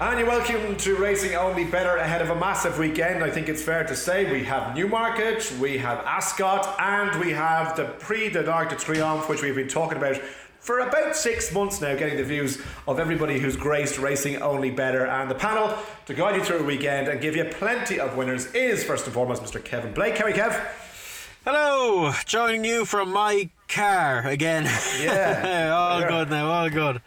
And you're welcome to Racing Only Better ahead of a massive weekend. I think it's fair to say we have Newmarket, we have Ascot, and we have the Prix de l'Arc de Triomphe, which we've been talking about for about six months now, getting the views of everybody who's graced Racing Only Better. And the panel to guide you through a weekend and give you plenty of winners is, first and foremost, Mr. Kevin Blake. Kerry Kev. Hello, joining you from my car again. Yeah. all good now, all good.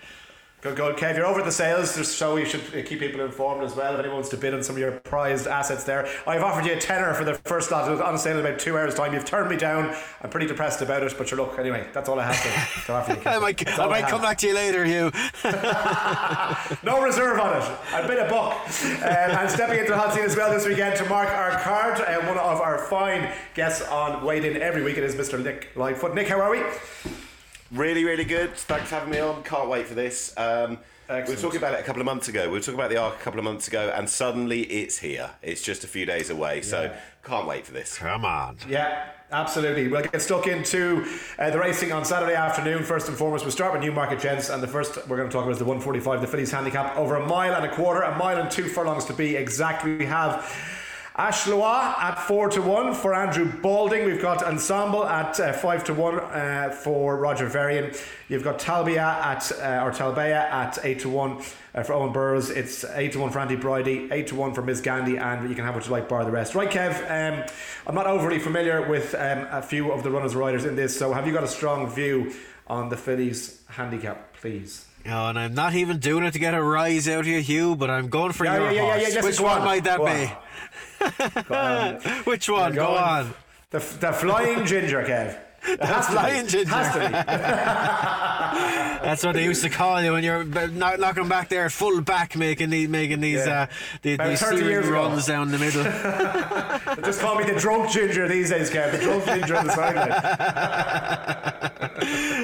Good, good, Kev. You're over at the sales, so you should keep people informed as well. If anyone wants to bid on some of your prized assets there, I've offered you a tenner for the first lot. It was on sale in about two hours' time. You've turned me down. I'm pretty depressed about it, but sure, look, anyway, that's all I have to, to offer you. I might, I might have. come back to you later, Hugh. No reserve on it. I've bid a buck. Um, and stepping into the hot seat as well this weekend to mark our card, uh, one of our fine guests on Weighed In every week, it is Mr. Nick Lightfoot. Nick, how are we? Really, really good. Thanks for having me on. Can't wait for this. Um, we were talking about it a couple of months ago. We were talking about the Arc a couple of months ago, and suddenly it's here. It's just a few days away, so Yeah. can't wait for this. Come on. Yeah, absolutely. We'll get stuck into uh, the racing on Saturday afternoon. First and foremost, we'll start with Newmarket Gents, and the first we're going to talk about is the 145, the Fillies handicap, over a mile and a quarter, a mile and two furlongs to be exact. We have. Ashlois at 4 to 1 for Andrew Balding. We've got Ensemble at uh, 5 to 1 uh, for Roger Varian. You've got Talbia at, uh, or Talbea at 8 to 1 uh, for Owen Burrows. It's 8 to 1 for Andy Bridie, 8 to 1 for Ms. Gandhi, and you can have what you like, bar the rest. Right, Kev, um, I'm not overly familiar with um, a few of the runners and riders in this, so have you got a strong view on the Fillies handicap, please? Oh, and I'm not even doing it to get a rise out of you, Hugh, but I'm going for Yeah, your yeah, yeah, yeah, horse. yeah, yes, Which one on, might that be? Go on. Which one? Go Go on. on. The, the Flying Ginger, Kev. It has to be. Flying Ginger. Has to be. That's what they used to call you when you're not knocking back there, full back, making these, making these, Yeah. uh, the, these 30 steering years ago. runs down the middle. Just call me the drunk ginger these days, Kev. The drunk ginger on the sideline.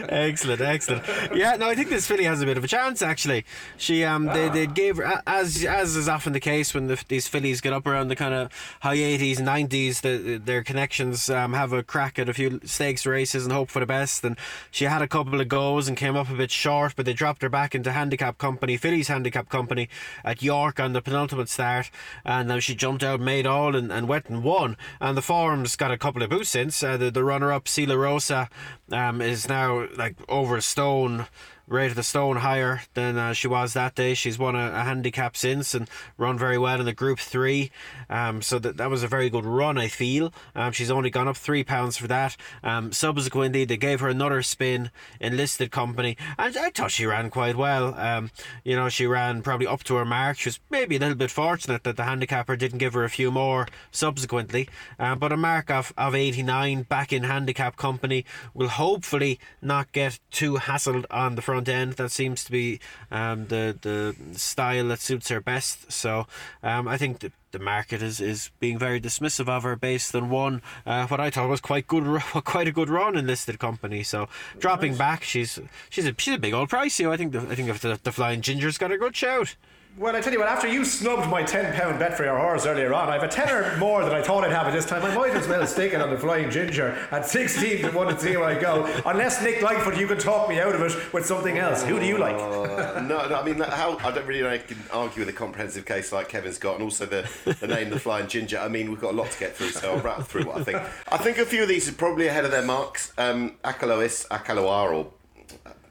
Excellent, excellent. Yeah, no, I think this filly has a bit of a chance. Actually, she um they, they gave her as as is often the case when the, these fillies get up around the kind of high eighties, nineties, the, their connections um have a crack at a few stakes races and hope for the best. And she had a couple of goes and came up a bit short, but they dropped her back into handicap company, fillies handicap company at York on the penultimate start, and then she jumped out, made all, and, and went and won. And the form's got a couple of boosts since. Uh, the, the runner up, Sila Rosa, um, is now like over stone. Rated a stone higher than uh, she was that day. She's won a, a handicap since and run very well in the Group Three. Um, so that that was a very good run, I feel. Um, she's only gone up three pounds for that. Um, subsequently, they gave her another spin in listed company, and I thought she ran quite well. Um, you know, she ran probably up to her mark. She was maybe a little bit fortunate that the handicapper didn't give her a few more subsequently. Um, but a mark of, of 89 back in handicap company will hopefully not get too hassled on the front end. That seems to be um, the the style that suits her best. So um, I think the, the market is, is being very dismissive of her based on one uh, what I thought was quite good quite a good run in listed company. So dropping back, she's she's a she's a big old price. You, I think the, I think if the, the flying ginger's got a good shout. Well, I tell you what, after you snubbed my £10 bet for your horse earlier on, I have a tenner more than I thought I'd have at this time. I might as well stake it on the Flying Ginger at 16 to 1 and see where I go. Unless, Nick Lightfoot, you can talk me out of it with something else. Who do you like? Uh, no, no, I mean, how I don't really know. I can argue with a comprehensive case like Kevin's got, and also the, the name, the Flying Ginger. I mean, we've got a lot to get through, so I'll rattle through what I think. I think a few of these are probably ahead of their marks. Um, Akalois, Akaloar, or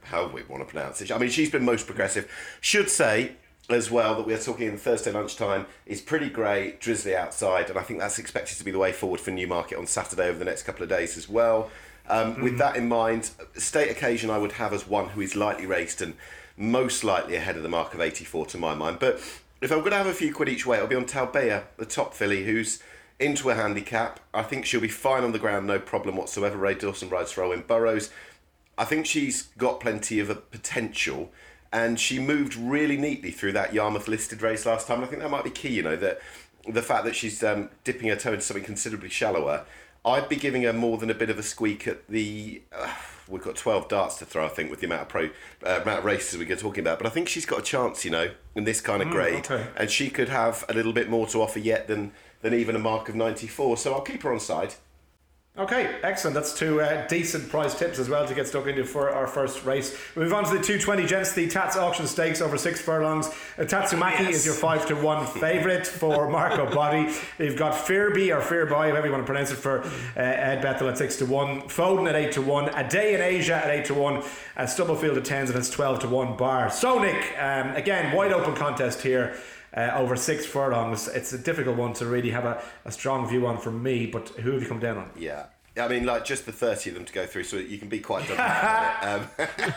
how we want to pronounce it. I mean, she's been most progressive. Should say as well that we're talking in Thursday lunchtime is pretty grey, drizzly outside, and I think that's expected to be the way forward for Newmarket on Saturday over the next couple of days as well. Um, With that in mind, state occasion I would have as one who is lightly raced and most likely ahead of the mark of 84 to my mind. But if I'm going to have a few quid each way, it'll be on Talbea, the top filly, who's into a handicap. I think she'll be fine on the ground, no problem whatsoever. Ray Dawson rides for Owen Burrows. I think she's got plenty of a potential, and she moved really neatly through that Yarmouth listed race last time. And I think that might be key. You know that the fact that she's um, dipping her toe into something considerably shallower. I'd be giving her more than a bit of a squeak at the. Uh, we've got twelve darts to throw, I think, with the amount of pro uh, amount of races we're talking about. But I think she's got a chance, you know, in this kind of grade, okay. and she could have a little bit more to offer yet than than even a mark of ninety four. So I'll keep her on side. Okay, excellent. That's two uh, decent price tips as well to get stuck into for our first race. We move on to the 220 gents, the Tats auction stakes over six furlongs. Uh, Tatsumaki Yes. is your 5 to 1 favourite for Marco Botti. You've got Fearby or Fearby, however you want to pronounce it, for uh, Ed Bethell at 6 to 1. Foden at 8 to 1. A Day in Asia at 8 to 1. Uh, Stubblefield at 10s and it's 12 to 1 bar. So, Nick, um, again, wide open contest here. Uh, over six furlongs, it's a difficult one to really have a, a strong view on from me. But who have you come down on? Yeah. I mean, like just the 30 of them to go through, so you can be quite dogmatic it. Um,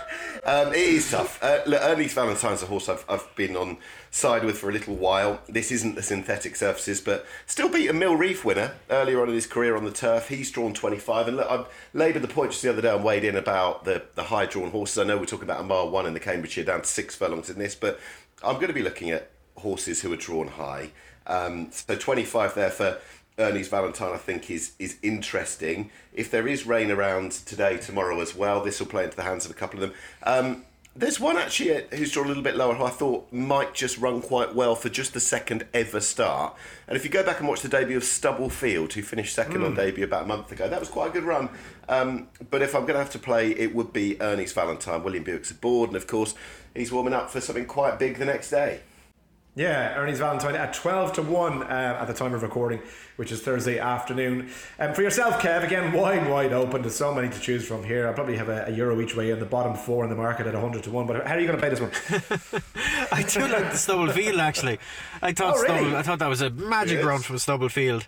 um, it is tough. Uh, look, Ernie's Valentine's a horse I've, I've been on side with for a little while. This isn't the synthetic surfaces, but still beat a Mill Reef winner earlier on in his career on the turf. He's drawn 25. And look, I've laboured the point just the other day and weighed in about the, the high drawn horses. I know we're talking about a mile one in the Cambridgeshire down to six furlongs in this, but I'm going to be looking at horses who are drawn high. Um, so 25 there for Ernie's Valentine, I think, is is interesting. If there is rain around today, tomorrow as well, this will play into the hands of a couple of them. Um, there's one actually uh, who's drawn a little bit lower who I thought might just run quite well for just the second ever start. And if you go back and watch the debut of Stubblefield, who finished second on debut about a month ago, that was quite a good run. Um, but if I'm going to have to play, it would be Ernie's Valentine. William Buick's aboard, and of course, he's warming up for something quite big the next day. Yeah, Ernie's Valentine at 12 to 1 uh, at the time of recording, which is Thursday afternoon. Um, for yourself, Kev, again, wide, wide open. There's so many to choose from here. I'll probably have a, a euro each way in the bottom four in the market at 100 to 1. But how are you going to play this one? I do like the Stubblefield actually. I thought Oh, really? Stubble, I thought that was a magic run from Stubblefield.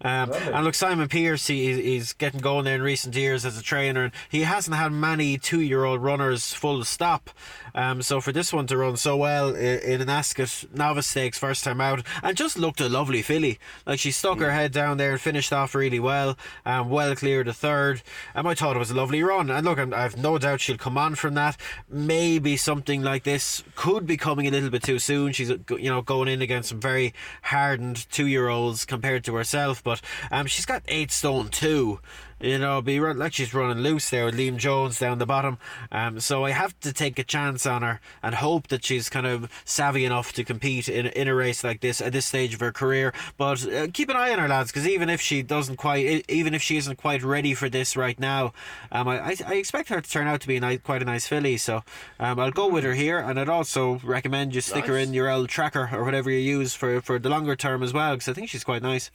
Um, and look, Simon Pearce, he, he's getting going there in recent years as a trainer, and he hasn't had many two-year-old runners full stop. Um, so for this one to run so well i- in an Ascot novice stakes first time out, and just looked a lovely filly. Like she stuck her head down there and finished off really well. Um, well cleared a third. Um, I thought it was a lovely run. And look, I'm- I've no doubt she'll come on from that. Maybe something like this could be coming a little bit too soon. She's uh, you know going in against some very hardened two-year-olds compared to herself, but um, she's got eight stone two. You know, be run, like she's running loose there with Liam Jones down the bottom. Um, so I have to take a chance on her and hope that she's kind of savvy enough to compete in, in a race like this at this stage of her career. But uh, keep an eye on her, lads, because even if she doesn't quite, even if she isn't quite ready for this right now, um, I, I, I expect her to turn out to be a nice, quite a nice filly. So um, I'll go with her here, and I'd also recommend you stick her in your old tracker or whatever you use for, for the longer term as well, because I think she's quite nice.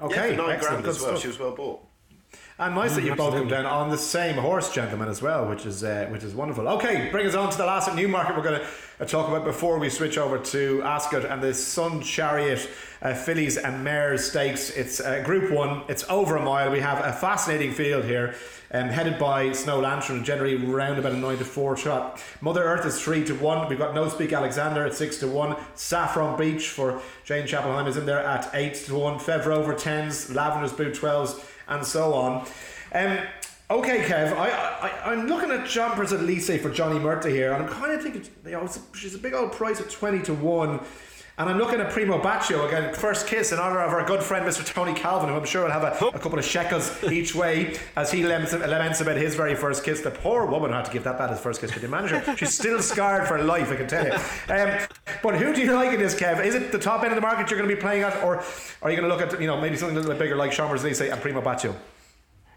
Okay, yeah, for nine grand as well. stuff. She was well bought. And nice that you both come down on the same horse, gentlemen, as well, which is uh, which is wonderful. Okay, bring us on to the last at Newmarket we're going to uh, talk about before we switch over to Ascot and the Sun Chariot uh, fillies and mares stakes. It's uh, Group One. It's over a mile. We have a fascinating field here. Um, headed by Snow Lantern, generally round about a 9 to 4 shot. Mother Earth is 3 to 1. We've got No Speak Alexander at 6 to 1. Saffron Beach for Jane Chapple-Hyam is in there at 8 to 1. Fev Rover 10s. Lavender's Boot 12s, and so on. Um, okay, Kev, I, I'm looking at jumpers at Lise for Johnny Murtagh here, and I'm kind of thinking, you know, she's a big old price at 20 to 1. And I'm looking at Primo Bacio again, first kiss in honour of our good friend Mr. Tony Calvin, who I'm sure will have a, a couple of shekels each way as he laments, laments about his very first kiss. The poor woman had to give that bad his first kiss. to the manager. She's still scarred for life, I can tell you. Um, but who do you like in this, Kev? Is it the top end of the market you're going to be playing at, or are you going to look at you know maybe something a little bit bigger like Champers Elysees and Primo Bacio?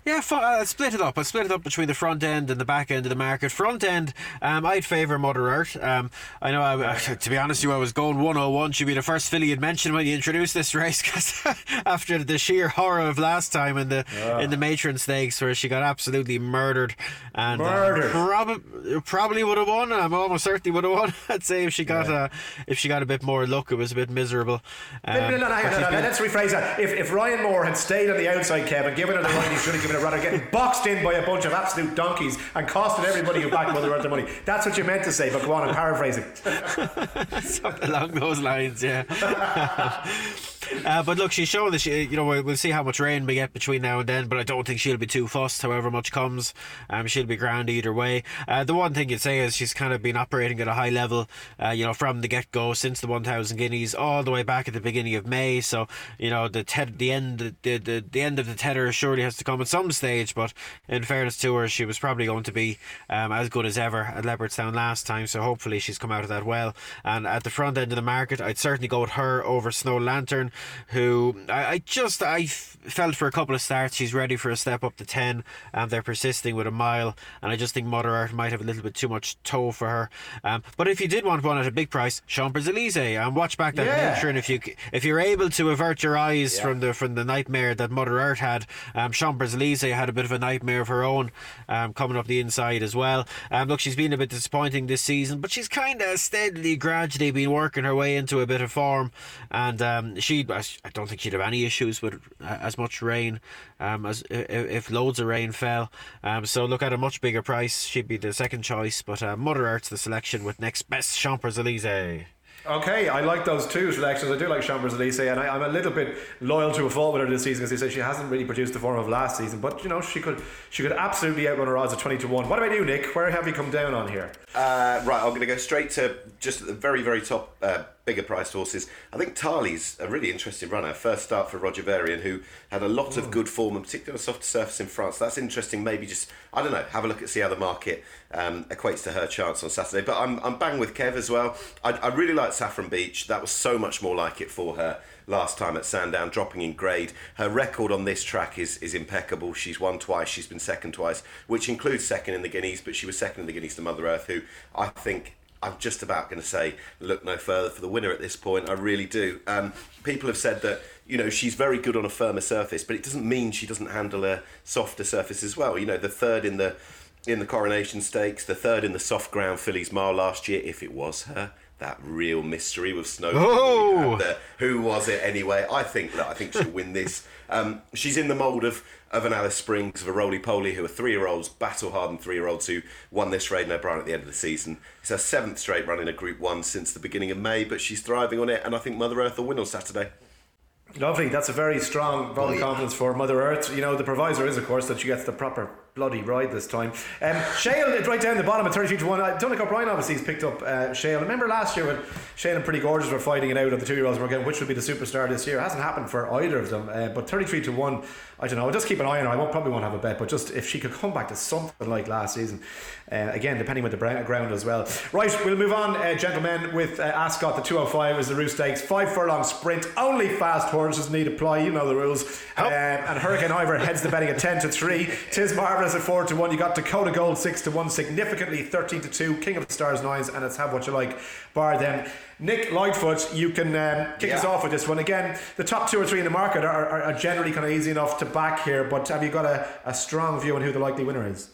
Yeah, fu- uh, split it up. I split it up between the front end and the back end of the market. Front end, um, I'd favour Mother Earth. Um, I know, I, uh, to be honest with you, I was going 101. She'd be the first filly you'd mention when you introduced this race because after the sheer horror of last time in the in the matron stakes where she got absolutely murdered and uh, Murdered. prob- probably would have won. I'm almost certainly would have won. I'd say if she got uh, if she got a bit more luck, it was a bit miserable. Um, no, no, no, hang on, but no, no, let's rephrase that. If, if Ryan Moore had stayed on the outside, Kevin, given her the line he should have given her rather getting boxed in by a bunch of absolute donkeys and costing everybody who backed Mother Earth their money. That's what you meant to say, but go on, I'm paraphrasing. Something along those lines, yeah. uh, but look, she's showing that she, you know, we'll see how much rain we get between now and then. But I don't think she'll be too fussed, however much comes. Um, she'll be grand either way. Uh, the one thing you'd say is she's kind of been operating at a high level, uh, you know, from the get go since the 1,000 guineas all the way back at the beginning of May. So you know, the the end, the, the the end of the tether surely has to come at some stage. But in fairness to her, she was probably going to be um, as good as ever at Leopardstown last time. So hopefully she's come out of that well. And at the front end of the market, I'd certainly go with her over Snow Lantern. Who I, I just I f- felt for a couple of starts she's ready for a step up to ten, and they're persisting with a mile, and I just think Mother Earth might have a little bit too much toe for her. Um, but if you did want one at a big price, Champers Elysees, and watch back that Yeah. picture, and if you if you're able to avert your eyes from the from the nightmare that Mother Earth had, um, Champers Elysees had a bit of a nightmare of her own, um, coming up the inside as well. Um, look, she's been a bit disappointing this season, but she's kind of steadily, gradually been working her way into a bit of form, and um, she I don't think she'd have any issues with uh, as much rain um, as if, if loads of rain fell. Um, so look at a much bigger price, she'd be the second choice, but uh, Mother Earth's the selection with next best Champers Elysees. Okay, I like those two selections. I do like Champers Elysees, and I, I'm a little bit loyal to a fault with her this season because they say she hasn't really produced the form of last season. But you know, she could she could absolutely outrun her odds at twenty to one. What about you, Nick? Where have you come down on here? Uh, right, I'm going to go straight to just at the very, very top, uh, bigger priced horses. I think Tarly's a really interesting runner. First start for Roger Varian, who had a lot of good form, and particularly on a soft surface in France. That's interesting. Maybe just, I don't know, have a look at see how the market um, equates to her chance on Saturday. But I'm, I'm bang with Kev as well. I, I really like Saffron Beach. That was so much more like it for her last time at Sandown, dropping in grade. Her record on this track is is impeccable. She's won twice, she's been second twice, which includes second in the Guineas, but she was second in the Guineas to Mother Earth, who I think I'm just about going to say look no further for the winner at this point. I really do. Um, people have said that you know she's very good on a firmer surface, but it doesn't mean she doesn't handle a softer surface as well. You know, the third in the in the Coronation Stakes, the third in the soft ground Fillies' Mile last year, if it was her. That real mystery with Snow. Oh! Who was it anyway? I think look, I think she'll win this. Um, she's in the mould of of an Alice Springs, of a Roly Poly, who are three year olds, battle hardened three year olds who won this Aidan O'Brien at the end of the season. It's her seventh straight run in a Group One since the beginning of May, but she's thriving on it, and I think Mother Earth will win on Saturday. Lovely. That's a very strong vote of confidence for Mother Earth. You know, the provisor is, of course, that she gets the proper bloody ride this time. Um, Shale, right down the bottom at 33 to 1. Uh, Donnacha O'Brien obviously has picked up uh, Shale. Remember last year when Shale and Pretty Gorgeous were fighting it out on the two year olds, we're getting which would be the superstar this year. It hasn't happened for either of them. Uh, but 33 to 1, I don't know. I'll just keep an eye on her. I won't, probably won't have a bet, but just if she could come back to something like last season, uh, again, depending on the ground as well. Right, we'll move on, uh, gentlemen, with uh, Ascot. The 205 is the Rous Stakes. Five furlong sprint. Only fast horses need apply. You know the rules. Um, and Hurricane Ivor heads the betting at 10 to 3. Tis Marvellous at 4 to 1. You got Dakota Gold 6 to 1. Significantly 13 to 2. King of the Stars 9s. And it's have what you like. Bar them. Nick Lightfoot, you can um, kick us off with this one. Again, the top two or three in the market are, are, are generally kind of easy enough to back here, but have you got a, a strong view on who the likely winner is?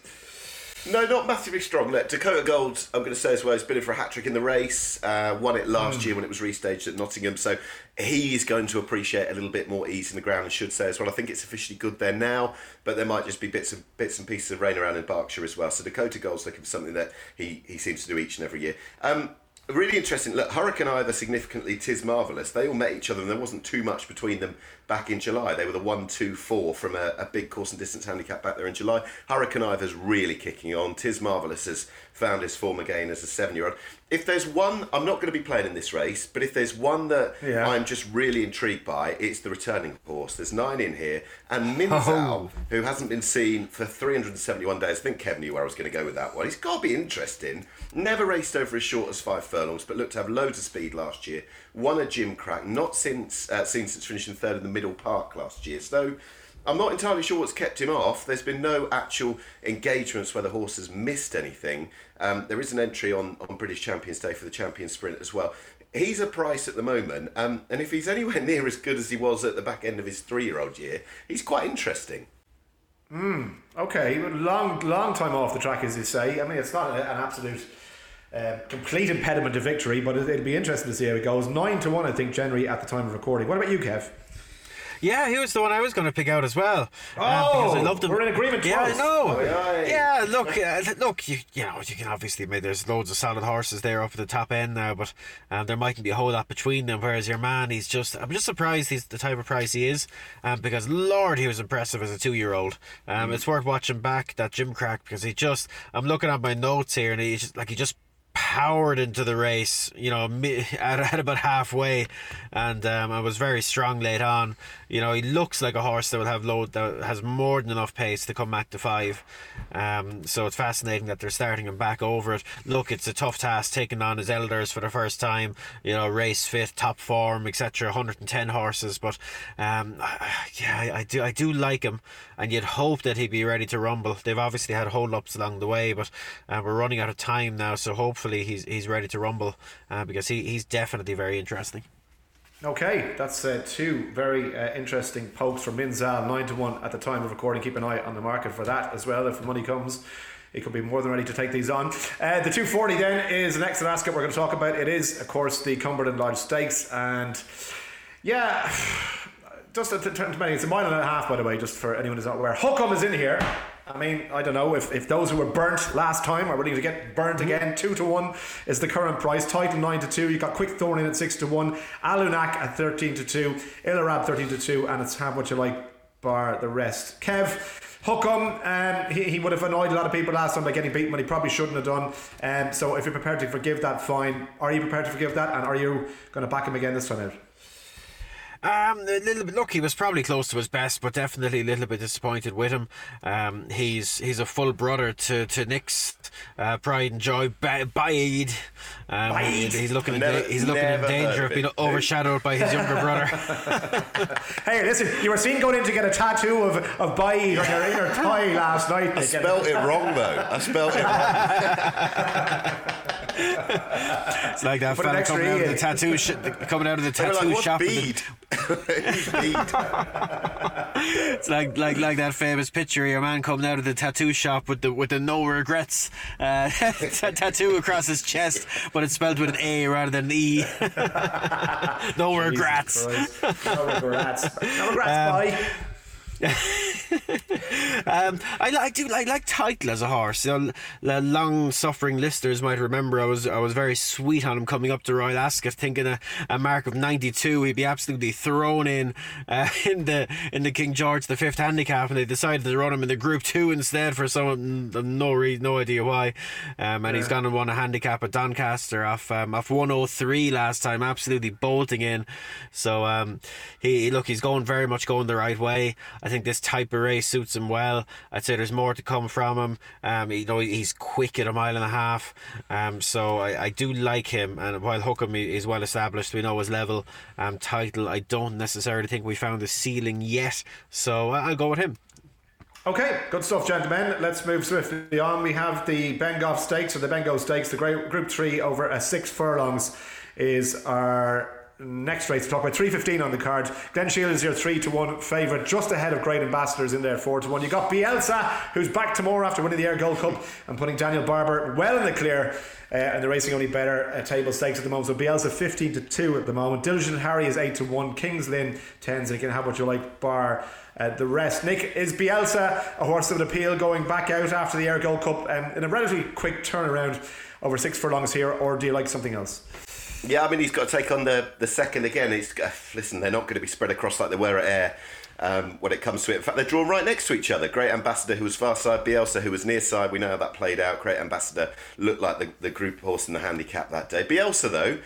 No, not massively strong. Look, Dakota Gold, I'm going to say as well, has been in for a hat trick in the race. Uh, won it last year when it was restaged at Nottingham. So he is going to appreciate a little bit more ease in the ground, and should say as well. I think it's officially good there now, but there might just be bits of bits and pieces of rain around in Berkshire as well. So Dakota Gold's looking for something that he, he seems to do each and every year. Um, really interesting. Look, Hurricane Ivor significantly, tis marvellous. They all met each other, and there wasn't too much between them back in July. They were the one, two, four from a, a big course and distance handicap back there in July. Hurricane Ivor's really kicking on. Tis marvellous has found his form again as a seven-year-old. If there's one, I'm not going to be playing in this race, but if there's one that Yeah. I'm just really intrigued by, it's the returning horse. There's nine in here, and Minzaal, Oh. who hasn't been seen for 371 days. I think Kev knew where I was going to go with that one. He's got to be interesting. Never raced over as short as five furlongs, but looked to have loads of speed last year. Won a Gimcrack, not since uh, seen since finishing third in the Middle Park last year. So. I'm not entirely sure what's kept him off. There's been no actual engagements where the horse has missed anything. Um, there is an entry on, on British Champions Day for the Champion Sprint as well. He's a price at the moment, um, and if he's anywhere near as good as he was at the back end of his three-year-old year, he's quite interesting. Okay, long, long time off the track, as you say. I mean, it's not an absolute uh, complete impediment to victory, but it, it'd be interesting to see how it goes. Nine to one, I think, generally at the time of recording. What about you, Kev? Yeah, he was the one I was going to pick out as well. Oh, because I loved him. we're in agreement Yeah, I twice. know. Aye, aye. Yeah, look, uh, look, you, you know, you can obviously make there's loads of solid horses there up at the top end now, but um, there mightn't be a whole lot between them. Whereas your man, he's just, I'm just surprised he's the type of price he is, um, because Lord, he was impressive as a two-year-old. Um, Mm. It's worth watching back that Gimcrack because he just, I'm looking at my notes here and he just like he just powered into the race, you know, at, at about halfway, and um, I was very strong late on. You know, he looks like a horse that will have load that has more than enough pace to come back to five. Um, so it's fascinating that they're starting him back over it. Look, it's a tough task taking on his elders for the first time. You know, race fit, top form, etc. 110 horses, but um, yeah, I, I do I do like him, and you'd hope that he'd be ready to rumble. They've obviously had hold ups along the way, but uh, we're running out of time now, so hopefully he's he's ready to rumble uh, because he, he's definitely very interesting. Okay, that's uh, two very uh, interesting pokes from Minzaal, 9 to 1 at the time of recording. Keep an eye on the market for that as well if the money comes. He could be more than ready to take these on. Uh, the 240 then is the next basket we're going to talk about. It is, of course, the Cumberland Lodge Stakes. And yeah, just to turn many, it's a mile and a half, by the way, just for anyone who's not aware. Hukum is in here. I mean, I don't know if, if those who were burnt last time are ready to get burnt mm-hmm. again. Two to one is the current price. Title nine to two. You got Quick Thorn in at six to one. Alounak at thirteen to two. Ilarab thirteen to two, and it's have what you like, bar the rest. Kev. Hukum, um, he, he would have annoyed a lot of people last time by getting beaten, but he probably shouldn't have done. Um, so if you're prepared to forgive that, fine. Are you prepared to forgive that? And are you going to back him again this time out? Um, a little bit. Look, he was probably close to his best, but definitely a little bit disappointed with him. Um, he's he's a full brother to to Nick's uh, pride and joy. Baaeed. Um, he's looking never, in he's looking in danger of being overshadowed by his younger brother. hey, listen, you were seen going in to get a tattoo of of Baaeed on your inner thigh last night. I spelt it wrong though. I spelt it wrong. It's like that fella coming out, of the tattoo sh- coming out of the tattoo like, shop. Bead? it's like like like that famous picture of your man coming out of the tattoo shop with the with the no regrets uh, tattoo across his chest, but it's spelled with an A rather than an E. no regrets. No regrets. No regrets. Um, bye. um, I, I do I like title as a horse. You know, the long-suffering listeners might remember I was I was very sweet on him coming up to Royal Ascot, thinking a, a mark of ninety-two he'd be absolutely thrown in uh, in the in the King George the Fifth handicap, and they decided to run him in the Group Two instead for some no reason, no idea why. Um, and yeah. he's gone and won a handicap at Doncaster off um, off one oh three last time, absolutely bolting in. So um, he look he's going very much going the right way. I think this type of race suits him well. I'd say there's more to come from him. Um, you know, he's quick at a mile and a half. Um, so I, I do like him. And while Hukum is well established, we know his level um, title. I don't necessarily think we found the ceiling yet. So I'll go with him. Okay, good stuff, gentlemen. Let's move swiftly on. We have the Bengough Stakes or the Bengo Stakes, the Group Three over a six furlongs is our Next race to talk about 315 on the card. Glen Shiel is your 3 to 1 favourite, just ahead of Great Ambassadors in there 4 to 1. You got Bielsa, who's back tomorrow after winning the Ayr Gold Cup and putting Daniel Barber well in the clear. Uh, and the racing only better uh, table stakes at the moment. So Bielsa 15 to 2 at the moment. Diligent Harry is 8 to 1. Kings Lynn 10 so you can have what you like, bar uh, the rest. Nick, is Bielsa a horse of an appeal going back out after the Ayr Gold Cup um, in a relatively quick turnaround over six furlongs here, or do you like something else? Yeah, I mean, he's got to take on the, the second again. It's, uh, listen, they're not going to be spread across like they were at Ayr. Um, when it comes to it. In fact, they're drawn right next to each other. Great Ambassador, who was far side, Bielsa, who was near side. We know how that played out. Great Ambassador looked like the, the group horse in the handicap that day. Bielsa, though,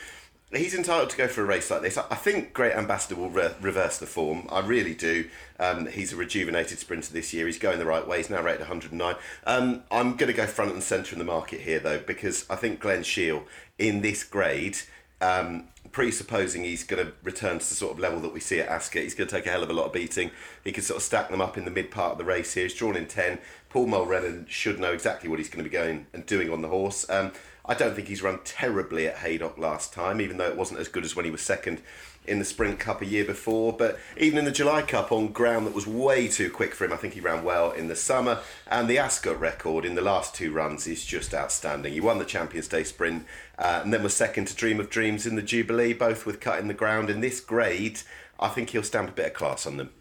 he's entitled to go for a race like this. I think Great Ambassador will re- reverse the form. I really do. Um, he's a rejuvenated sprinter this year. He's going the right way. He's now rated 109. Um, I'm going to go front and centre in the market here, though, because I think Glen Shiel in this grade um, presupposing he's going to return to the sort of level that we see at Ascot, he's going to take a hell of a lot of beating. He can sort of stack them up in the mid part of the race here. He's drawn in 10. Paul Mulrennan should know exactly what he's going to be going and doing on the horse. Um, I don't think he's run terribly at Haydock last time, even though it wasn't as good as when he was second in the Sprint Cup a year before. But even in the July Cup on ground that was way too quick for him, I think he ran well in the summer. And the Ascot record in the last two runs is just outstanding. He won the Champions Day Sprint uh, and then was second to Dream of Dreams in the Jubilee, both with cut in the ground. In this grade, I think he'll stamp a bit of class on them.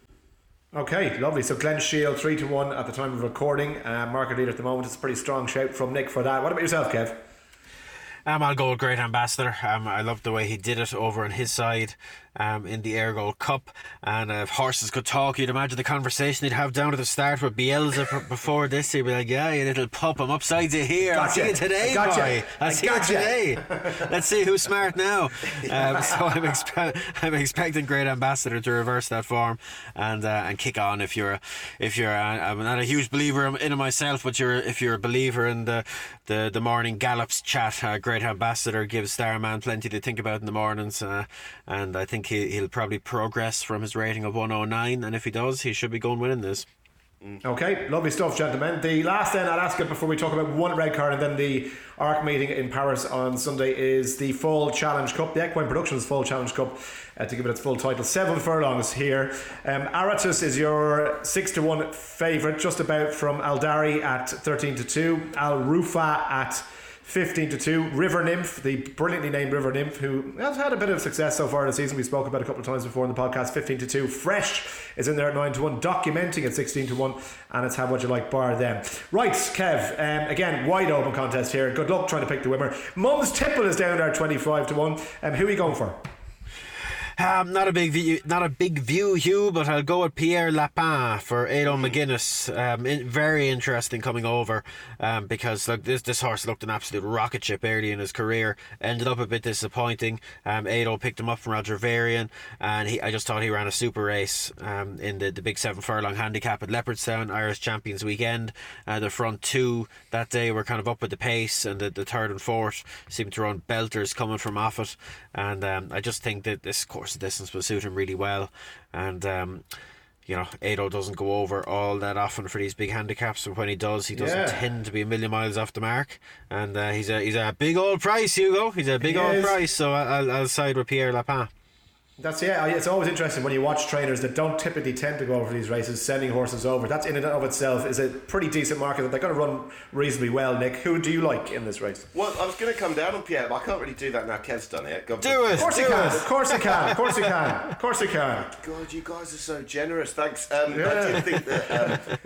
Okay, lovely. So Glen Shiel, 3 to 1 at the time of recording. Uh, market leader at the moment. It's a pretty strong shout from Nick for that. What about yourself, Kev? Um, I'll go with Great Ambassador. Um, I love the way he did it over on his side um, in the Ayr Gold Cup. And uh, if horses could talk, you'd imagine the conversation they'd have down at the start with Bielsa before this. He'd be like, "Yeah, you little pup, I'm upside you here. I'll see you today, I gotcha. boy. I'll I see gotcha." you today. Let's see who's smart now." Um, so I'm, expe- I'm expecting Great Ambassador to reverse that form and uh, and kick on. If you're if you're uh, I'm not a huge believer in it myself, but you're if you're a believer in the the, the morning gallops chat, uh, Great Ambassador gives Starman plenty to think about in the mornings, uh, and I think he, he'll probably progress from his rating of 109. And if he does, he should be going winning this. Okay, lovely stuff, gentlemen. The last then I'll ask it before we talk about one red card and then the ARC meeting in Paris on Sunday is the Full Challenge Cup, the Equine Productions Full Challenge Cup, uh, to give it its full title. Seven furlongs here. Um, Aratus is your six to one favourite, just about from Aldari at thirteen to two, Al Rufa at 15 to 2. River Nymph, the brilliantly named River Nymph, who has had a bit of success so far in the season. We spoke about a couple of times before in the podcast. 15 to 2. Fresh is in there at 9 to 1. Documenting at 16 to 1. And it's How What You Like Bar them. Right, Kev. Um, again, wide open contest here. Good luck trying to pick the winner. Mum's Tipple is down there at 25 to 1. Um, who are you going for? Um, not a big view, not a big view, Hugh, but I'll go with Pierre Lapin for Ado McGuinness. Um, in, very interesting coming over, um, because look, this this horse looked an absolute rocket ship early in his career. Ended up a bit disappointing. Um, Ado picked him up from Roger Varian, and he I just thought he ran a super race um, in the, the big seven furlong handicap at Leopardstown Irish Champions Weekend. Uh, the front two that day were kind of up with the pace, and the, the third and fourth seemed to run belters coming from off it. And um, I just think that this course of distance will suit him really well. And um, you know, Ado doesn't go over all that often for these big handicaps, but when he does, he doesn't Yeah. tend to be a million miles off the mark. And uh, he's a he's a big old price, Hugo. He's a big He old is. price. So I'll, I'll side with Pierre Lapin. That's yeah. It's always interesting when you watch trainers that don't typically tend to go over these races, sending horses over. That's in and of itself is a pretty decent market that they're going to run reasonably well. Nick, who do you like in this race? Well, I was going to come down on Pierre, but I can't really do that now. Kev's done it. God, Do it. Of course do he can. it. Of course he can. Of course he can. Of course he can. God, you guys are so generous. Thanks. Um, Yeah. I did think that.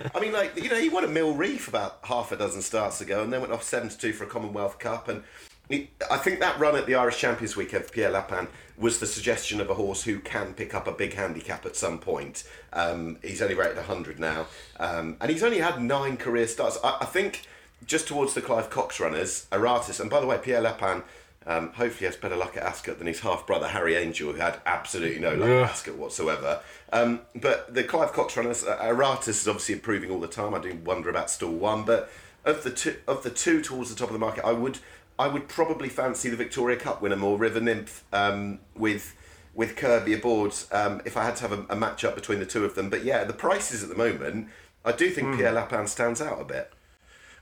Um, I mean, like you know, he won a Mill Reef about half a dozen starts ago, and then went off seven to two for a Commonwealth Cup. And he, I think that run at the Irish Champions Week of Pierre Lapin was the suggestion of a horse who can pick up a big handicap at some point. Um, he's only rated 100 now, um, and he's only had nine career starts. I, I think just towards the Clive Cox runners, Aratus, and by the way, Pierre Lapin. Um, hopefully has better luck at Ascot than his half brother Harry Angel, who had absolutely no luck Yeah. at Ascot whatsoever. Um, but the Clive Cox runners, uh, Aratus is obviously improving all the time. I do wonder about Stall One, but of the two, of the two towards the top of the market, I would I would probably fancy the Victoria Cup winner more, River Nymph, um, with with Kirby aboard. Um, if I had to have a, a match up between the two of them, but yeah, the prices at the moment, I do think Pierre Lapin stands out a bit.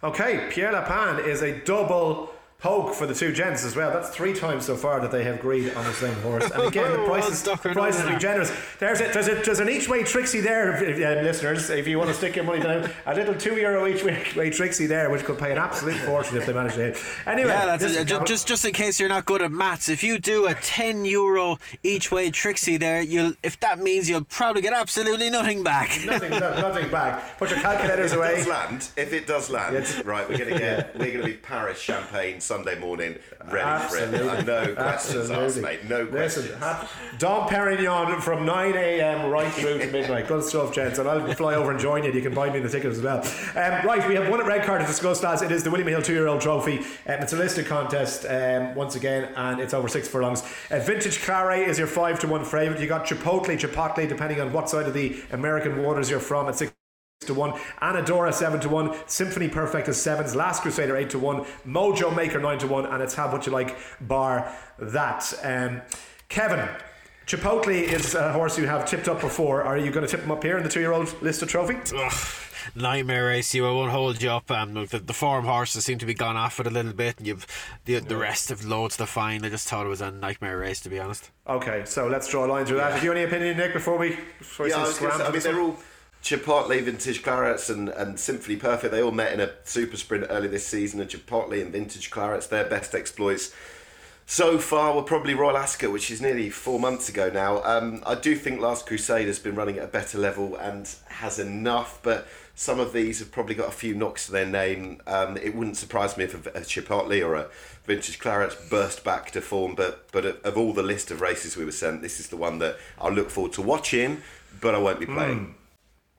Okay, Pierre Lapin is a double poke for the two gents as well. That's three times so far that they have agreed on the same horse. And again, the Well prices, stuck the or prices not. are generous. There's a, there's a, there's an each way Trixie there, if- uh, listeners. If you want to stick your money down, a little two euro each way, way Trixie there, which could pay an absolute fortune if they manage to hit. Anyway, Yeah, that's this it. is- just just in case you're not good at maths, if you do a ten euro each way Trixie there, you'll if that means you'll probably get absolutely nothing back. nothing, no, nothing back. Put your calculators If it away. does land, if it does land, right, we're gonna get we're gonna be Paris champagne Sunday morning, ready for it. No questions asked, mate. No questions. Listen, ha- Dom Perignon from 9 a.m. right through to midnight. Good stuff, gents. And I'll fly over and join you. You can buy me the tickets as well. Um, right, we have one red card to discuss, lads. It is the William Hill two year old trophy. Um, it's a listed contest um, once again, and it's over six furlongs. Uh, Vintage Claret is your 5 to 1 favourite. You got Chipotle, Chipotle, depending on what side of the American waters you're from, at 6 to one, Anadora seven to one, Symphony Perfect is sevens, Last Crusader eight to one, Mojo Maker nine to one, and it's have what you like, bar that. Um, Kevin, Chipotle is a horse you have tipped up before. Are you going to tip him up here in the two-year-old listed trophy? Ugh, nightmare race. You I won't hold you up. Um, the, the form horses seem to be gone off it a little bit, and you've the the rest have loads to find. I just thought it was a nightmare race, to be honest. Okay, so let's draw a line through that. Have you any opinion, Nick, before we, before we Yeah, I say was gonna say, I mean, they're all Chipotle Vintage Clarets and, and Symphony Perfect. They all met in a super sprint early this season, and Chipotle and Vintage Clarets, their best exploits so far were probably Royal Ascot, which is nearly four months ago now. Um, I do think Last Crusade has been running at a better level and has enough, but Some of these have probably got a few knocks to their name. Um, it wouldn't surprise me if a, a Chipotle or a Vintage Claret burst back to form, but but of, of all the list of races we were sent, this is the one that I'll look forward to watching, but I won't be playing.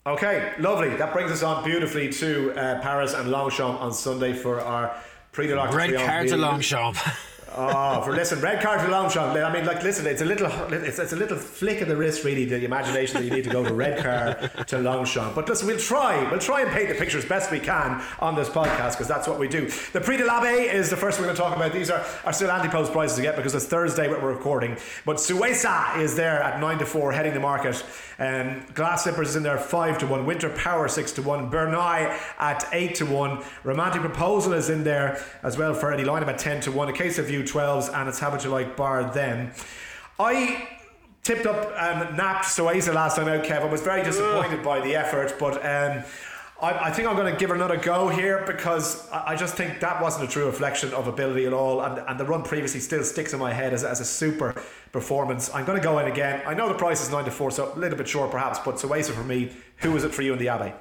Okay, lovely. That brings us on beautifully to uh, Paris and Longchamp on Sunday for our Prix de l'Arc Red Triomphe card to. Longchamp. Oh, for listen, red card for long. I mean, like, listen, it's a little, it's, it's a little flick of the wrist, really, the imagination that you need to go to red card to long. But listen, we'll try, we'll try and paint the picture as best we can on this podcast because that's what we do. The Prix de l'Abbaye is the first we're going to talk about. These are, are still anti-post prices to get because it's Thursday when we're recording. But Suesa is there at nine to four, heading the market. Um, Glass Slippers is in there five to one. Winter Power six to one. Bernay at eight to one. Romantic Proposal is in there as well for Eddie Lynam about ten to one. A case of you 12s and it's habitual like bar them. I tipped up um, and napped the last time out, Kev. I was very disappointed by the effort, but um, I, I, think I'm going to give another go here because I, I, just think that wasn't a true reflection of ability at all. And, and the run previously still sticks in my head as, as a super performance. I'm going to go in again. I know the price is 9 to 4, so a little bit short perhaps, but Suesa for me. Who is it for you in the Abbaye?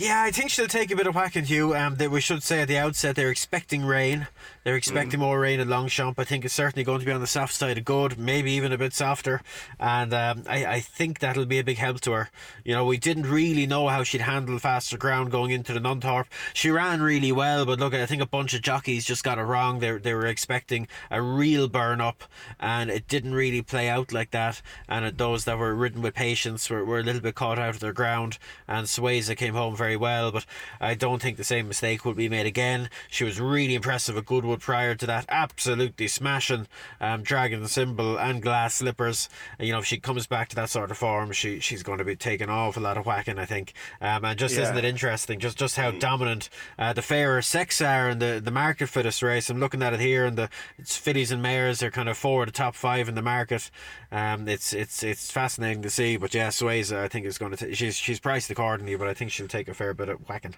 Yeah, I think she'll take a bit of whacking, Hugh. Um, that we should say at the outset they're expecting rain. They're expecting more rain at Longchamp. I think it's certainly going to be on the soft side of good, maybe even a bit softer. And um, I, I think that'll be a big help to her. You know, we didn't really know how she'd handle faster ground going into the Nunthorpe. She ran really well, but look, I think a bunch of jockeys just got it wrong. They, they were expecting a real burn up, and it didn't really play out like that. And it- those that were ridden with patience were, were a little bit caught out of their ground. And Suesa came home very well, but I don't think the same mistake will be made again. She was really impressive at Goodwood prior to that, absolutely smashing um, Dragon Symbol and Glass Slippers. And, you know, if she comes back to that sort of form, she she's going to be taking off a lot of whacking, I think. Um, and just Yeah. isn't it interesting, just just how dominant uh, the fairer sex are in the, the market for this race. I'm looking at it here, and the it's fillies and mares are kind of four of the top five in the market. Um, it's it's it's fascinating to see. But yeah, Suesa, I think is going to t- she's she's priced accordingly, but I think she'll take a fair bit of whacking.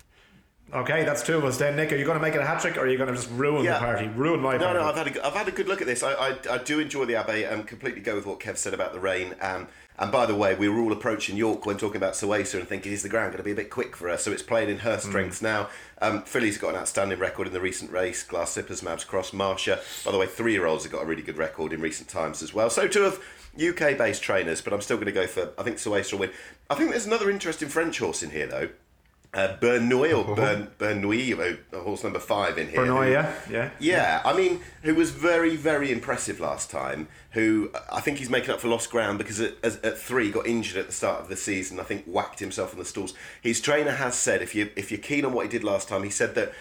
Okay, that's two of us. Then, Nick, are you going to make it a hat trick or are you going to just ruin the party? Ruin my No, party? no, I've had a, g- I've had a good look at this. I, I, I do enjoy the Abbaye and completely go with what Kev said about the rain. Um, and by the way, we were all approaching York when talking about Suesa and thinking, is the ground going to be a bit quick for her? So it's playing in her strengths now. Um, Philly's got an outstanding record in the recent race. Glass Slippers, Mabs Cross, Marsha. By the way, three year olds have got a really good record in recent times as well. So two of UK based trainers, but I'm still going to go for, I think Suesa will win. I think there's another interesting French horse in here, though. Uh, Bernouille or Bern, Bernouille, uh, horse number five in here. Bernouille, who- yeah, yeah. yeah, I mean, who was very, very impressive last time. Who I think he's making up for lost ground because at, at, at three got injured at the start of the season. I think whacked himself in the stalls. His trainer has said if you if you're keen on what he did last time, he said that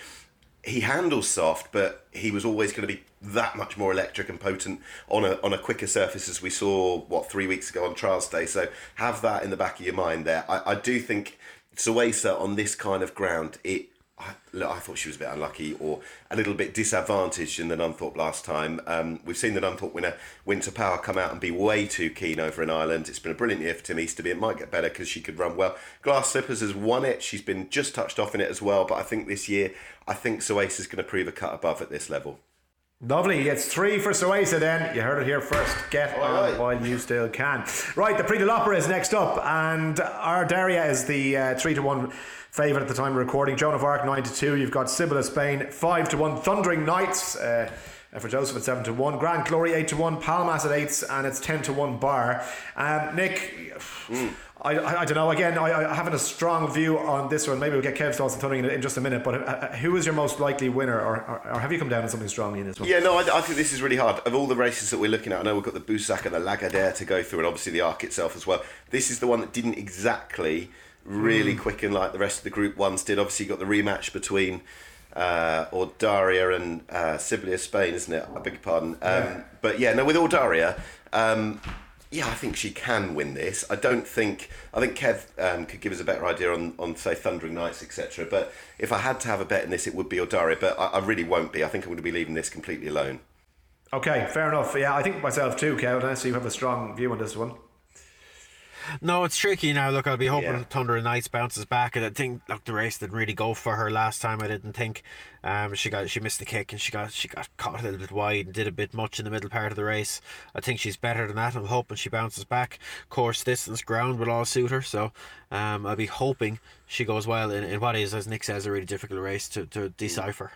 he handles soft, but he was always going to be that much more electric and potent on a on a quicker surface as we saw what three weeks ago on trials day. So have that in the back of your mind there. I, I do think Suesa on this kind of ground it. I, look, I thought she was a bit unlucky or a little bit disadvantaged in the Nunthorpe last time. Um, we've seen the Nunthorpe winner, Winter Power, come out and be way too keen over in Ireland. It's been a brilliant year for Tim Easterby. It might get better because she could run well. Glass Slippers has won it. She's been just touched off in it as well. But I think this year, I think Suesa is going to prove a cut above at this level. Lovely. It's three for Suesa then. You heard it here first. Get All on right. while you still can. Right, the Prix de l'Opera is next up, and Audarya is the uh, three to one favourite at the time of recording. Joan of Arc nine to two. You've got Sibila Spain five to one. Thundering Nights. Uh, for Joseph at 7 to 1, Grand Glory 8 to 1, Palmas at 8, and it's 10 to 1 bar. Um, Nick, I, I, I don't know, again, I, I haven't a strong view on this one. Maybe we'll get Kev's thoughts on Thundering in, in just a minute, but uh, uh, who is your most likely winner, or, or, or have you come down on something strongly in this one? Yeah, no, I, I think this is really hard. Of all the races that we're looking at, I know we've got the Boussac and the Lagardère to go through, and obviously the Arc itself as well. This is the one that didn't exactly really quicken like the rest of the Group Ones did. Obviously, you got the rematch between uh, Audarya and uh, Sibila Spain, isn't it? I beg your pardon. Um, But yeah, no, with Audarya, um, yeah, I think she can win this. I don't think. I think Kev um, could give us a better idea on, on say Thundering Nights, etc. But if I had to have a bet in this, it would be Audarya. But I, I really won't be. I think I'm going to be leaving this completely alone. Okay, fair enough. Yeah, I think myself too, Kev, unless you have a strong view on this one. No, it's tricky now. Look, I'll be hoping Yeah. Thunder and Knights bounces back. And I think, look, the race didn't really go for her last time. I didn't think. Um, she got she missed the kick and she got she got caught a little bit wide and did a bit much in the middle part of the race. I think she's better than that. I'm hoping she bounces back. Course, distance, ground will all suit her. So, um, I'll be hoping she goes well in, in what is, as Nick says, a really difficult race to to decipher.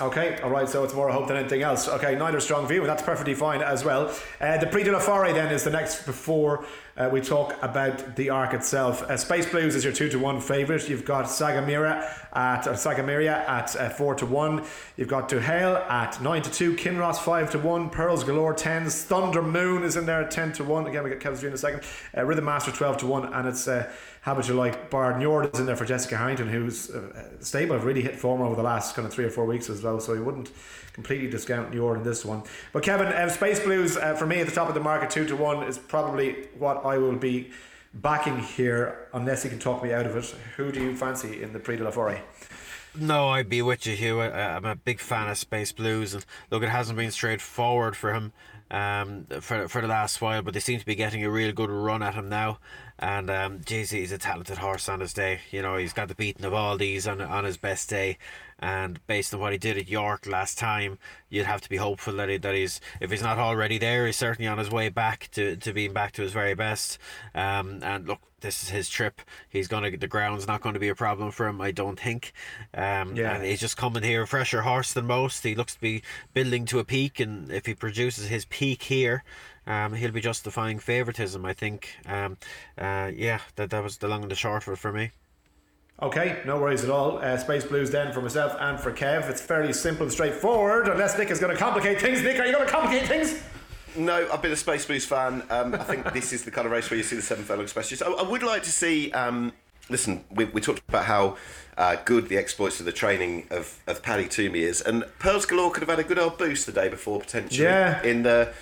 Okay, all right, so it's more a hope than anything else. Okay, neither strong view, and that's perfectly fine as well. Uh, the Prix de la Forêt then is the next before uh, we talk about the arc itself. Uh, Space Blues is your 2 to 1 favourite. You've got Sagamiyra at or Sagamiyra at uh, 4 to 1. You've got Duhail at 9 to 2. Kinross 5 to 1. Pearls Galore 10s. Thunder Moon is in there at 10 to 1. Again, we get Kevin's in a second. Uh, Rhythm Master 12 to 1, and it's uh, would you like Bard Njord is in there for Jessica Harrington, who's uh, stable, have really hit form over the last kind of three or four weeks as well. So he wouldn't completely discount Njord in this one. But Kevin, uh, Space Blues uh, for me at the top of the market, two to one, is probably what I will be backing here, unless he can talk me out of it. Who do you fancy in the Prix de la Forêt? No, I'd be with you, Hugh. I, I'm a big fan of Space Blues, and look, it hasn't been straightforward for him um, for for the last while, but they seem to be getting a real good run at him now. And um, geez, he's a talented horse on his day. You know, he's got the beating of all these on on his best day. And based on what he did at York last time, you'd have to be hopeful that he, that he's if he's not already there, he's certainly on his way back to, to being back to his very best. Um, and look, this is his trip. He's gonna the ground's not going to be a problem for him, I don't think. Um, Yeah. and he's just coming here a fresher horse than most. He looks to be building to a peak, and if he produces his peak here, um, he'll be justifying favouritism. I think. Um, uh, yeah, that that was the long and the short of it for me. Okay, no worries at all. Uh, Space Blues then for myself and for Kev. It's fairly simple and straightforward, unless Nick is going to complicate things. Nick, are you going to complicate things? No, I've been a Space Blues fan. Um, I think this is the kind of race where you see the seven furlong specialists. I, I would like to see. Um, listen, we, we talked about how uh, good the exploits of the training of, of Paddy Twomey is, and Pearls Galore could have had a good old boost the day before potentially. Yeah. In the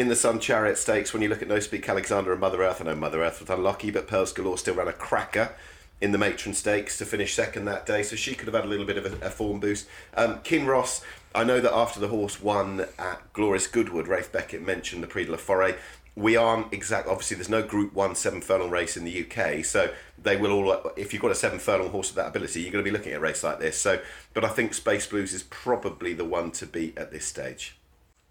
in the Sun Chariot Stakes, when you look at No Speak Alexander and Mother Earth, I know Mother Earth was unlucky, but Pearls Galore still ran a cracker in the Matron Stakes to finish second that day, so she could have had a little bit of a, a form boost. Um, Kinross, I know that after the horse won at Glorious Goodwood, Ralph Beckett mentioned the Prix de la Forêt. We aren't exact. Obviously, there's no Group One seven furlong race in the UK, so they will all. If you've got a seven furlong horse of that ability, you're going to be looking at a race like this. So, but I think Space Blues is probably the one to beat at this stage.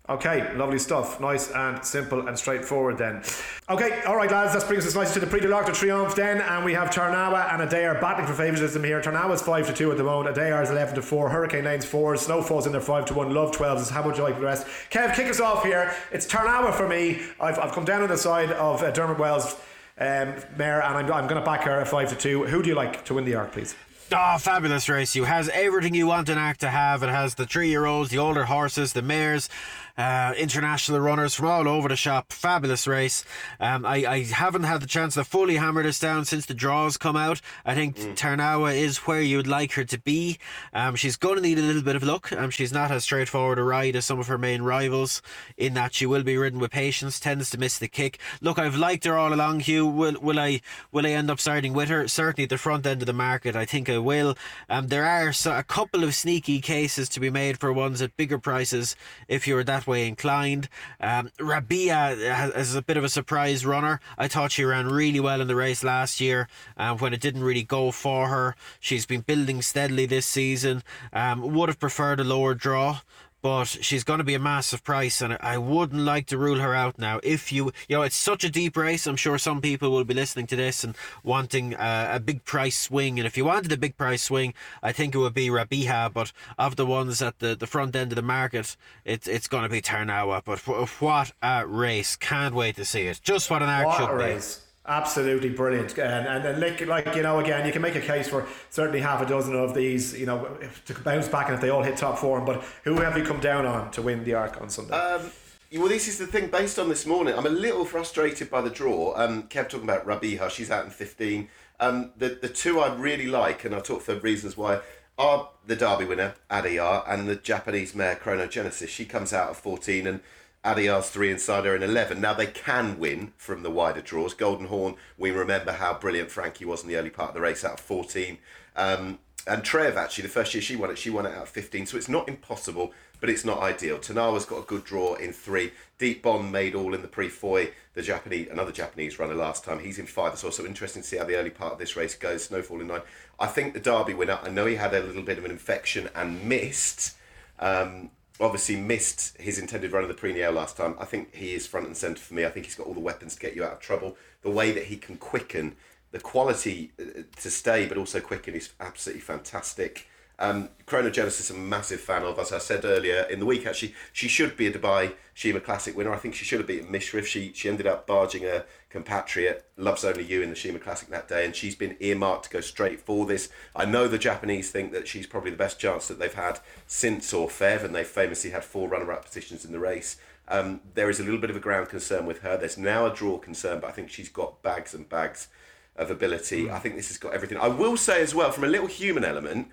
Okay, lovely stuff. Nice and simple and straightforward then. Okay, all right, lads, that brings us nicely to the Prix de l'Arc de Triomphe then, and we have Tarnawa and Adayar battling for favouritism here. Tarnawa's 5 to 2 at the moment, Adayar is 11 to 4, Hurricane Lane's 4, Snowfall's in there 5 to 1, Love 12 is how much you like the rest. Kev, kick us off here. It's Tarnawa for me. I've, I've come down on the side of uh, Dermot Weld's um, mare, and I'm, I'm going to back her at 5 to 2. Who do you like to win the arc, please? Oh, fabulous race. You has everything you want an act to have. It has the three year olds, the older horses, the mares, uh, international runners from all over the shop. Fabulous race. Um, I, I haven't had the chance to fully hammer this down since the draws come out. I think Tarnawa is where you'd like her to be. Um, she's going to need a little bit of luck. Um, she's not as straightforward a ride as some of her main rivals in that she will be ridden with patience, tends to miss the kick. Look, I've liked her all along, Hugh. Will, will I will I end up starting with her? Certainly at the front end of the market, I think I will. Um, there are so, a couple of sneaky cases to be made for ones at bigger prices if you're that way inclined. Um, Raabihah is a bit of a surprise runner. I thought she ran really well in the race last year um, when it didn't really go for her. She's been building steadily this season. Um, would have preferred a lower draw but she's going to be a massive price, and I wouldn't like to rule her out now. If you, you know, it's such a deep race. I'm sure some people will be listening to this and wanting uh, a big price swing. And if you wanted a big price swing, I think it would be Raabihah. But of the ones at the, the front end of the market, it's it's going to be Tarnawa. But what a race! Can't wait to see it. Just what an arc What should be. Absolutely brilliant. And, and, and like, like, you know, again, you can make a case for certainly half a dozen of these, you know, to bounce back and if they all hit top form. But who have you come down on to win the arc on Sunday? Um, well, this is the thing. Based on this morning, I'm a little frustrated by the draw. Um, Kev talking about Raabihah. She's out in 15. Um, the the two I really like, and I'll talk for reasons why, are the Derby winner Adayar and the Japanese mare Chrono Genesis. She comes out at 14, and Adayar's three inside her in 11. Now they can win from the wider draws. Golden Horn. We remember how brilliant Frankie was in the early part of the race out of 14. Um, and Treve actually, the first year she won it, she won it out of 15. So it's not impossible but it's not ideal. Tarnawa's got a good draw in three. Deep Bond made all in the Prix Foy. The Japanese, another Japanese runner last time. He's in five. It's also interesting to see how the early part of this race goes. Snowfall in nine. I think the Derby winner. I know he had a little bit of an infection and missed. Um, obviously missed his intended run of the Prix last time. I think he is front and centre for me. I think he's got all the weapons to get you out of trouble. The way that he can quicken, the quality uh, to stay, but also quicken is absolutely fantastic. Um, Chrono Genesis, a massive fan of. As I said earlier in the week, actually, she should be a Dubai Sheema Classic winner. I think she should have beaten Mishriff. She she ended up barging a compatriot, Loves Only You, in the Sheema Classic that day, and she's been earmarked to go straight for this. I know the Japanese think that she's probably the best chance that they've had since Orfevre, and they've famously had four runner-up positions in the race. Um, there is a little bit of a ground concern with her. There's now a draw concern, but I think she's got bags and bags of ability. Mm. I think this has got everything. I will say as well, from a little human element,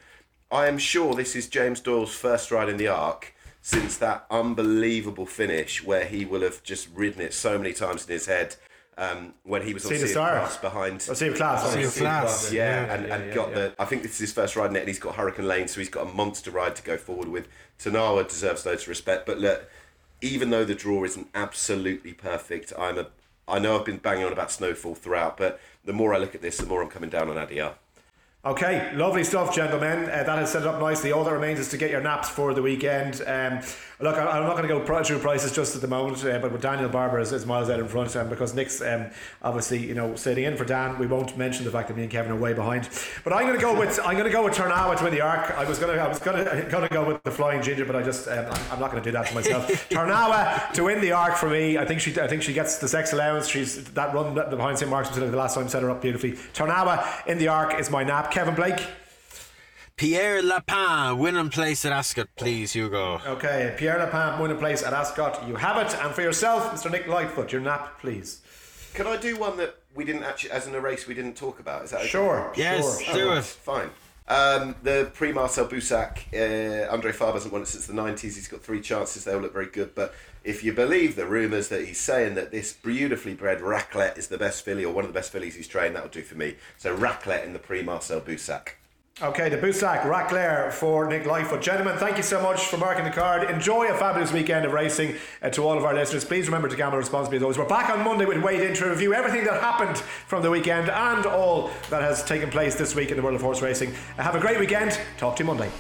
I am sure this is James Doyle's first ride in the Arc since that unbelievable finish where he will have just ridden it so many times in his head um, when he was on Sea Class behind. Oh, sea Class. Sea Class. Yeah, yeah, and, and yeah, got yeah. the. I think this is his first ride in it, and he's got Hurricane Lane, so he's got a monster ride to go forward with. Tarnawa deserves loads of respect, but look, even though the draw isn't absolutely perfect, I'm a. I know I've been banging on about Snowfall throughout, but the more I look at this, the more I'm coming down on Adayar. Okay, lovely stuff, gentlemen. Uh, that has set it up nicely. All that remains is to get your naps for the weekend. Um, look, I, am not going to go through prices just at the moment, uh, but with Daniel Barber is, is miles out in front, um, because Nick's um, obviously you know sitting in for Dan. We won't mention the fact that me and Kevin are way behind. But I'm going to go with I'm going to go with Tarnawa to win the arc. I was going to I was going to going to go with the Flying Ginger, but I just um, I'm not going to do that to myself. Tarnawa to win the arc for me. I think she I think she gets the sex allowance. She's that run behind St Mark's the last time set her up beautifully. Tarnawa in the arc is my nap. Kevin Blake. Pierre Lapin, winning place at Ascot, please, Hugo. Okay, Pierre Lapin, winning place at Ascot. You have it. And for yourself, Mr. Nick Lightfoot, your nap, please. Can I do one that we didn't actually, as in a race, we didn't talk about? Is that okay? Sure. Yes, sure. do it. Fine. Um, the Prix Marcel Boussac, uh, Andre Fabre hasn't won it since the 90s. He's got three chances. They all look very good. But if you believe the rumours that he's saying that this beautifully bred Raclette is the best filly or one of the best fillies he's trained, that'll do for me. So Raclette in the Prix Marcel Boussac. Okay, the Boussac Raclette for Nick Lightfoot. Gentlemen, thank you so much for marking the card. Enjoy a fabulous weekend of racing uh, to all of our listeners. Please remember to gamble responsibly as always. We're back on Monday with Wade in to review everything that happened from the weekend and all that has taken place this week in the world of horse racing. Uh, have a great weekend. Talk to you Monday.